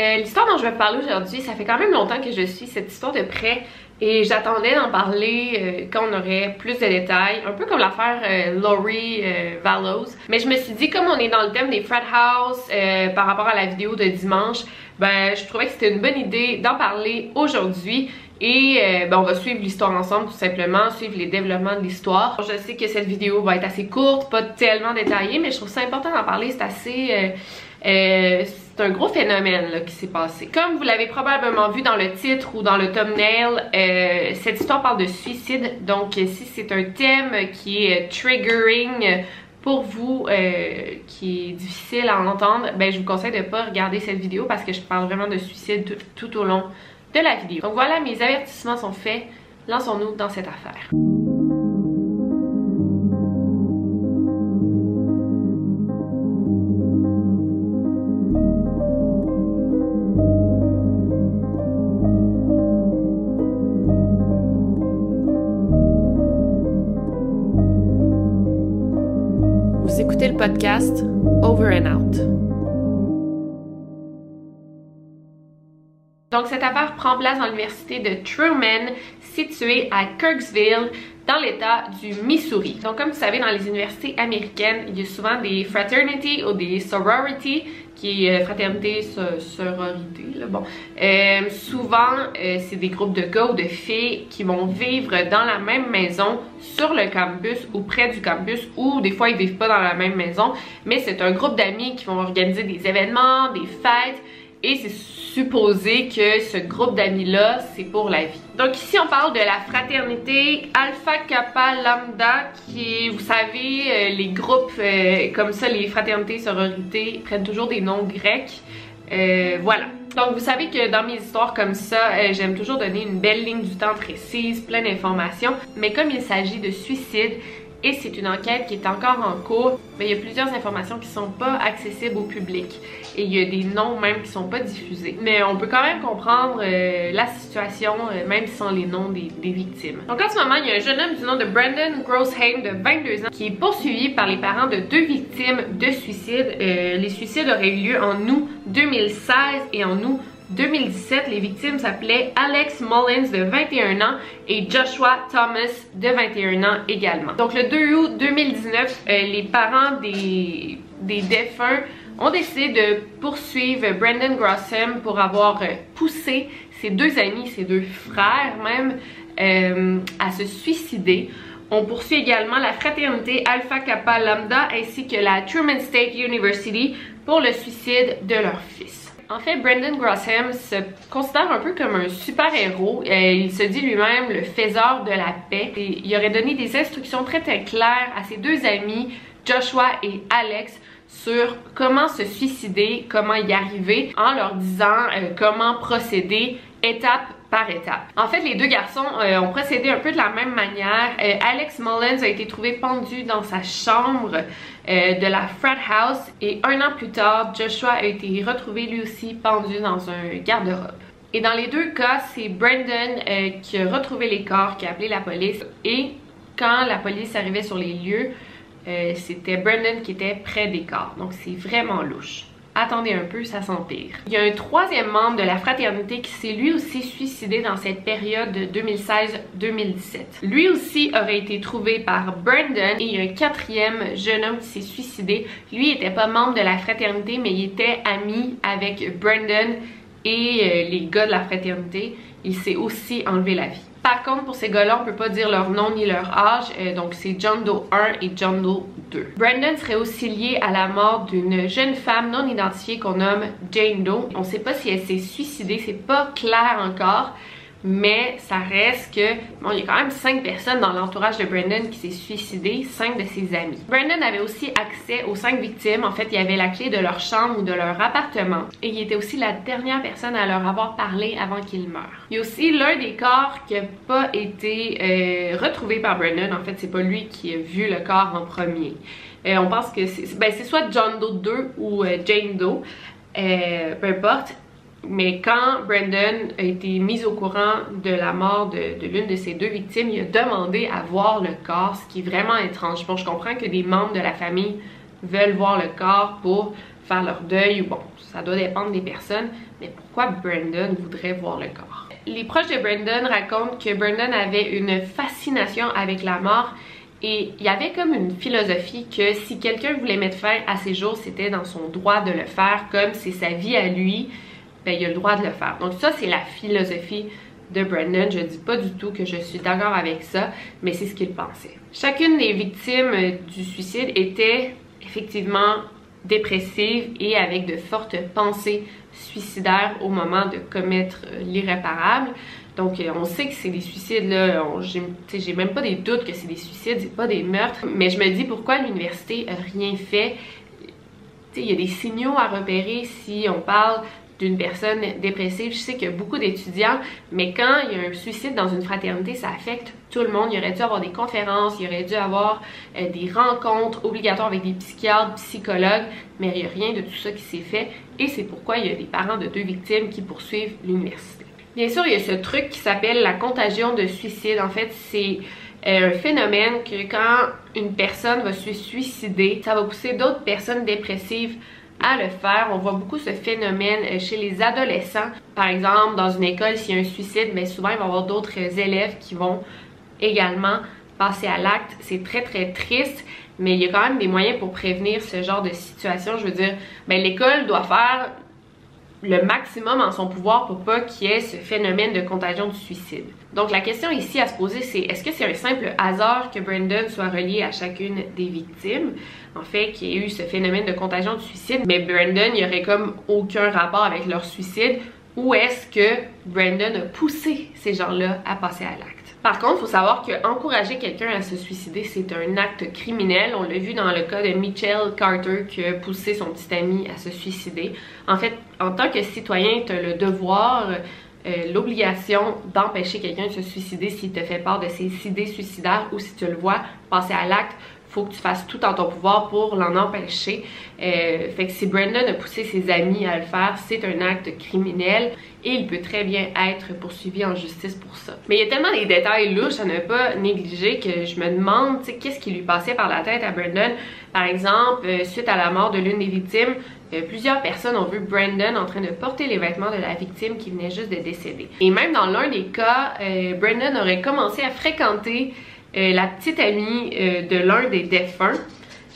Euh, L'histoire dont je vais parler aujourd'hui, ça fait quand même longtemps que je suis cette histoire de près et j'attendais d'en parler euh, quand on aurait plus de détails, un peu comme l'affaire euh, Laurie euh, Vallows. Mais je me suis dit, comme on est dans le thème des frat house par rapport à la vidéo de dimanche, ben je trouvais que c'était une bonne idée d'en parler aujourd'hui. Et ben, on va suivre l'histoire ensemble tout simplement, suivre les développements de l'histoire. Je sais que cette vidéo va être assez courte, pas tellement détaillée, mais je trouve ça important d'en parler, c'est assez... c'est un gros phénomène qui s'est passé. Comme vous l'avez probablement vu dans le titre ou dans le thumbnail, euh, cette histoire parle de suicide. Donc si c'est un thème qui est triggering pour vous, euh, qui est difficile à entendre, ben je vous conseille de pas regarder cette vidéo parce que je parle vraiment de suicide tout, tout au long de la vidéo. Donc voilà, mes avertissements sont faits. Lançons-nous dans cette affaire. Écoutez le podcast Over and Out. Donc cette affaire prend place dans l'université de Truman, située à Kirksville, dans l'état du Missouri. Donc comme vous savez, dans les universités américaines, il y a souvent des fraternities ou des sororities, qui est euh, fraternité, so- sororité. Euh, souvent, euh, c'est des groupes de gars ou de filles qui vont vivre dans la même maison sur le campus ou près du campus ou des fois ils vivent pas dans la même maison, mais c'est un groupe d'amis qui vont organiser des événements, des fêtes et c'est supposé que ce groupe d'amis-là, c'est pour la vie. Donc ici, on parle de la fraternité Alpha Kappa Lambda, qui vous savez, euh, les groupes euh, comme ça, les fraternités, sororités, prennent toujours des noms grecs. Euh, voilà. Donc vous savez que dans mes histoires comme ça, j'aime toujours donner une belle ligne du temps précise, plein d'informations. Mais comme il s'agit de suicide, et c'est une enquête qui est encore en cours, mais il y a plusieurs informations qui sont pas accessibles au public et il y a des noms même qui sont pas diffusés. Mais on peut quand même comprendre euh, la situation euh, même sans les noms des, victimes. Donc en ce moment, il y a un jeune homme du nom de Brandon Grossheim de 22 ans qui est poursuivi par les parents de deux victimes de suicide. Euh, les suicides auraient eu lieu en août 2016 et en août 2017, les victimes s'appelaient Alex Mullins de 21 ans et Joshua Thomas de 21 ans également. Donc le 2 août 2019, euh, les parents des, des défunts ont décidé de poursuivre Brandon Grossam pour avoir euh, poussé ses deux amis, ses deux frères même, euh, à se suicider. On poursuit également la fraternité Alpha Kappa Lambda ainsi que la Truman State University pour le suicide de leur fils. En fait, Brendan Grossham se considère un peu comme un super-héros. Euh, il se dit lui-même le faiseur de la paix. Il aurait donné des instructions très très claires à ses deux amis, Joshua et Alex, sur comment se suicider, comment y arriver, en leur disant euh, comment procéder étape par étape. En fait, les deux garçons euh, ont procédé un peu de la même manière. Euh, Alex Mullins a été trouvé pendu dans sa chambre de la frat house et un an plus tard, Joshua a été retrouvé lui aussi pendu dans un garde-robe. Et dans les deux cas, c'est Brandon qui a retrouvé les corps, qui a appelé la police et quand la police arrivait sur les lieux, euh, c'était Brandon qui était près des corps. Donc c'est vraiment louche. attendez un peu, ça s'empire. Il y a un troisième membre de la fraternité qui s'est lui aussi suicidé dans cette période de 2016-2017. Lui aussi aurait été trouvé par Brandon et il y a un quatrième jeune homme qui s'est suicidé. Lui était pas membre de la fraternité, mais il était ami avec Brandon et euh, les gars de la fraternité. Il s'est aussi enlevé la vie. Par contre, pour ces gars-là, on peut pas dire leur nom ni leur âge, euh, donc c'est John Doe 1 et John Doe 2. Brandon serait aussi lié à la mort d'une jeune femme non identifiée qu'on nomme Jane Doe. On sait pas si elle s'est suicidée, c'est pas clair encore, mais ça reste que, bon, il y a quand même cinq personnes dans l'entourage de Brandon qui s'est suicidé, cinq de ses amis. Brandon avait aussi accès aux cinq victimes. En fait, il avait la clé de leur chambre ou de leur appartement. Et il était aussi la dernière personne à leur avoir parlé avant qu'il meure. Il y a aussi l'un des corps qui n'a pas été euh, retrouvé par Brandon. En fait, c'est pas lui qui a vu le corps en premier. Euh, on pense que c'est ben, soit John Doe 2 ou euh, Jane Doe. peu importe mais quand Brandon a été mis au courant de la mort de, l'une de ses deux victimes, il a demandé à voir le corps, ce qui est vraiment étrange. Bon, je comprends que des membres de la famille veulent voir le corps pour faire leur deuil, ou bon, ça doit dépendre des personnes, mais pourquoi Brandon voudrait voir le corps? Les proches de Brandon racontent que Brandon avait une fascination avec la mort et il y avait comme une philosophie que si quelqu'un voulait mettre fin à ses jours, c'était dans son droit de le faire, comme c'est sa vie à lui, ben, il a le droit de le faire. Donc ça, c'est la philosophie de Brandon. Je dis pas du tout que je suis d'accord avec ça, mais c'est ce qu'il pensait. Chacune des victimes du suicide était effectivement dépressive et avec de fortes pensées suicidaires au moment de commettre euh, l'irréparable. Donc, euh, on sait que c'est des suicides, là. J'ai même pas des doutes que c'est des suicides, c'est pas des meurtres. Mais je me dis pourquoi l'université a rien fait. Il y a des signaux à repérer si on parle d'une personne dépressive. Je sais qu'il y a beaucoup d'étudiants, mais quand il y a un suicide dans une fraternité, ça affecte tout le monde. Il aurait dû avoir des conférences, il aurait dû avoir euh, des rencontres obligatoires avec des psychiatres, psychologues, mais il n'y a rien de tout ça qui s'est fait. Et c'est pourquoi il y a des parents de deux victimes qui poursuivent l'université. Bien sûr, il y a ce truc qui s'appelle la contagion de suicide. En fait, c'est euh, un phénomène que quand une personne va se suicider, ça va pousser d'autres personnes dépressives à le faire. On voit beaucoup ce phénomène euh, chez les adolescents. Par exemple, dans une école, s'il y a un suicide, mais souvent il va y avoir d'autres élèves qui vont également passer à l'acte. C'est très très triste, mais il y a quand même des moyens pour prévenir ce genre de situation. Je veux dire, ben, l'école doit faire le maximum en son pouvoir pour pas qu'il y ait ce phénomène de contagion du suicide. Donc la question ici à se poser c'est est-ce que c'est un simple hasard que Brandon soit relié à chacune des victimes en fait qu'il y ait eu ce phénomène de contagion du suicide mais Brandon il y aurait comme aucun rapport avec leur suicide ou est-ce que Brandon a poussé ces gens-là à passer à l'acte? Par contre, il faut savoir qu'encourager quelqu'un à se suicider, c'est un acte criminel. On l'a vu dans le cas de Mitchell Carter qui a poussé son petit ami à se suicider. En fait, en tant que citoyen, tu as le devoir, euh, l'obligation d'empêcher quelqu'un de se suicider s'il te fait part de ses idées suicidaires ou si tu le vois passer à l'acte faut que tu fasses tout en ton pouvoir pour l'en empêcher. Euh, fait que si Brandon a poussé ses amis à le faire, c'est un acte criminel et il peut très bien être poursuivi en justice pour ça. Mais il y a tellement des détails louches à ne pas négliger que je me demande, qu'est-ce qui lui passait par la tête à Brandon? Par exemple, euh, suite à la mort de l'une des victimes, euh, plusieurs personnes ont vu Brandon en train de porter les vêtements de la victime qui venait juste de décéder. Et même dans l'un des cas, Brandon aurait commencé à fréquenter euh, la petite amie euh, de l'un des défunts.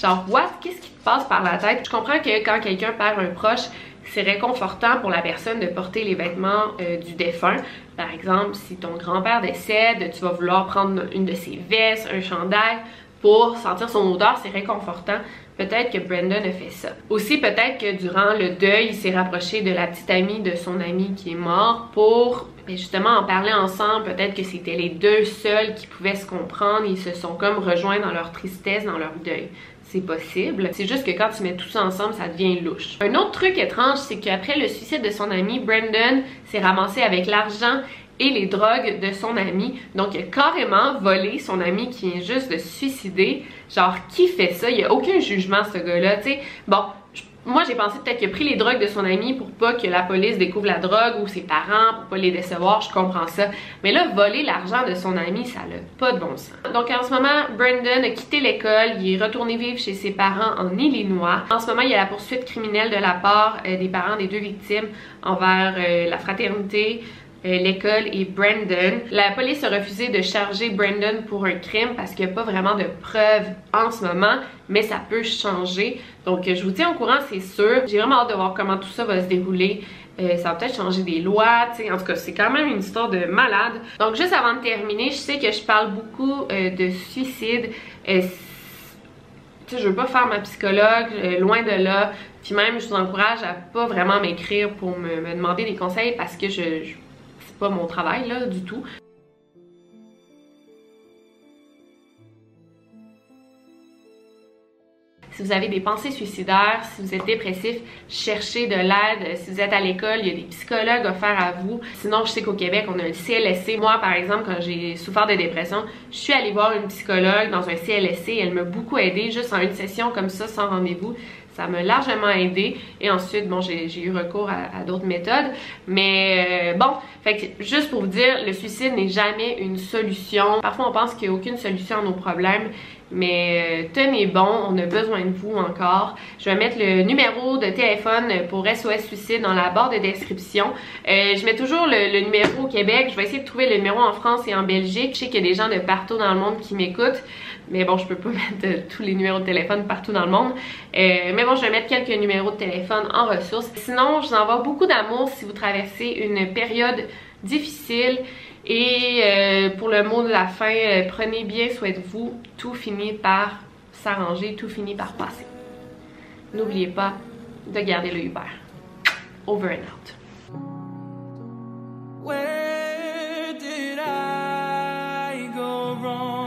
Genre, what? Qu'est-ce qui te passe par la tête? Je comprends que quand quelqu'un perd un proche, c'est réconfortant pour la personne de porter les vêtements euh, du défunt. Par exemple, si ton grand-père décède, tu vas vouloir prendre une de ses vestes, un chandail pour sentir son odeur, c'est réconfortant. Peut-être que Brandon a fait ça. Aussi, peut-être que durant le deuil, il s'est rapproché de la petite amie de son ami qui est mort pour justement en parler ensemble. Peut-être que c'était les deux seuls qui pouvaient se comprendre. Ils se sont comme rejoints dans leur tristesse, dans leur deuil c'est possible. C'est juste que quand tu mets tout ça ensemble, ça devient louche. Un autre truc étrange, c'est qu'après le suicide de son ami, Brandon s'est ramassé avec l'argent et les drogues de son ami. Donc, il a carrément volé son ami qui vient juste de se suicider. Genre, qui fait ça? Il n'y a aucun jugement, ce gars-là, tu sais. Bon, moi j'ai pensé peut-être qu'il a pris les drogues de son ami pour pas que la police découvre la drogue ou ses parents, pour pas les décevoir, je comprends ça. Mais là, voler l'argent de son ami, ça n'a pas de bon sens. Donc en ce moment, Brandon a quitté l'école, il est retourné vivre chez ses parents en Illinois. En ce moment, il y a la poursuite criminelle de la part euh, des parents des deux victimes envers euh, la fraternité, l'école et Brandon. La police a refusé de charger Brandon pour un crime parce qu'il n'y a pas vraiment de preuves en ce moment, mais ça peut changer. Donc je vous tiens au courant, c'est sûr. J'ai vraiment hâte de voir comment tout ça va se dérouler. Euh, ça va peut-être changer des lois, tu sais. En tout cas, c'est quand même une histoire de malade. Donc, juste avant de terminer, je sais que je parle beaucoup euh, de suicide. Euh, tu sais, je veux pas faire ma psychologue, loin de là. Puis même, je vous encourage à pas vraiment m'écrire pour me, me, demander des conseils parce que je, je c'est pas mon travail, là, du tout. Si vous avez des pensées suicidaires, si vous êtes dépressif, cherchez de l'aide. Si vous êtes à l'école, il y a des psychologues offerts à vous. Sinon, je sais qu'au Québec, on a un CLSC. Moi, par exemple, quand j'ai souffert de dépression, je suis allée voir une psychologue dans un CLSC. Elle m'a beaucoup aidée juste en une session comme ça, sans rendez-vous. Ça m'a largement aidé. Et ensuite, bon, j'ai eu recours à, d'autres méthodes. Mais euh, bon, fait que juste pour vous dire, le suicide n'est jamais une solution. Parfois, on pense qu'il n'y a aucune solution à nos problèmes. Mais euh, tenez bon, on a besoin de vous encore. Je vais mettre le numéro de téléphone pour SOS Suicide dans la barre de description. Euh, je mets toujours le, numéro au Québec. Je vais essayer de trouver le numéro en France et en Belgique. Je sais qu'il y a des gens de partout dans le monde qui m'écoutent. Mais bon, je peux pas mettre euh, tous les numéros de téléphone partout dans le monde. mais bon, je vais mettre quelques numéros de téléphone en ressources. Sinon, je vous envoie beaucoup d'amour si vous traversez une période difficile. Et euh, pour le mot de la fin, euh, prenez bien soin de vous. Tout finit par s'arranger, tout finit par passer. N'oubliez pas de garder le Uber. Over and out. Where did I go wrong?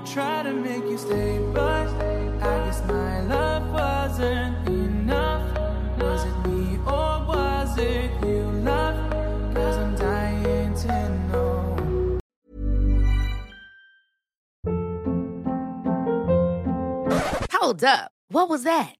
I try to make you stay, but I guess my love wasn't enough. Was it me or was it you? Love? Doesn't I? Hold up. What was that?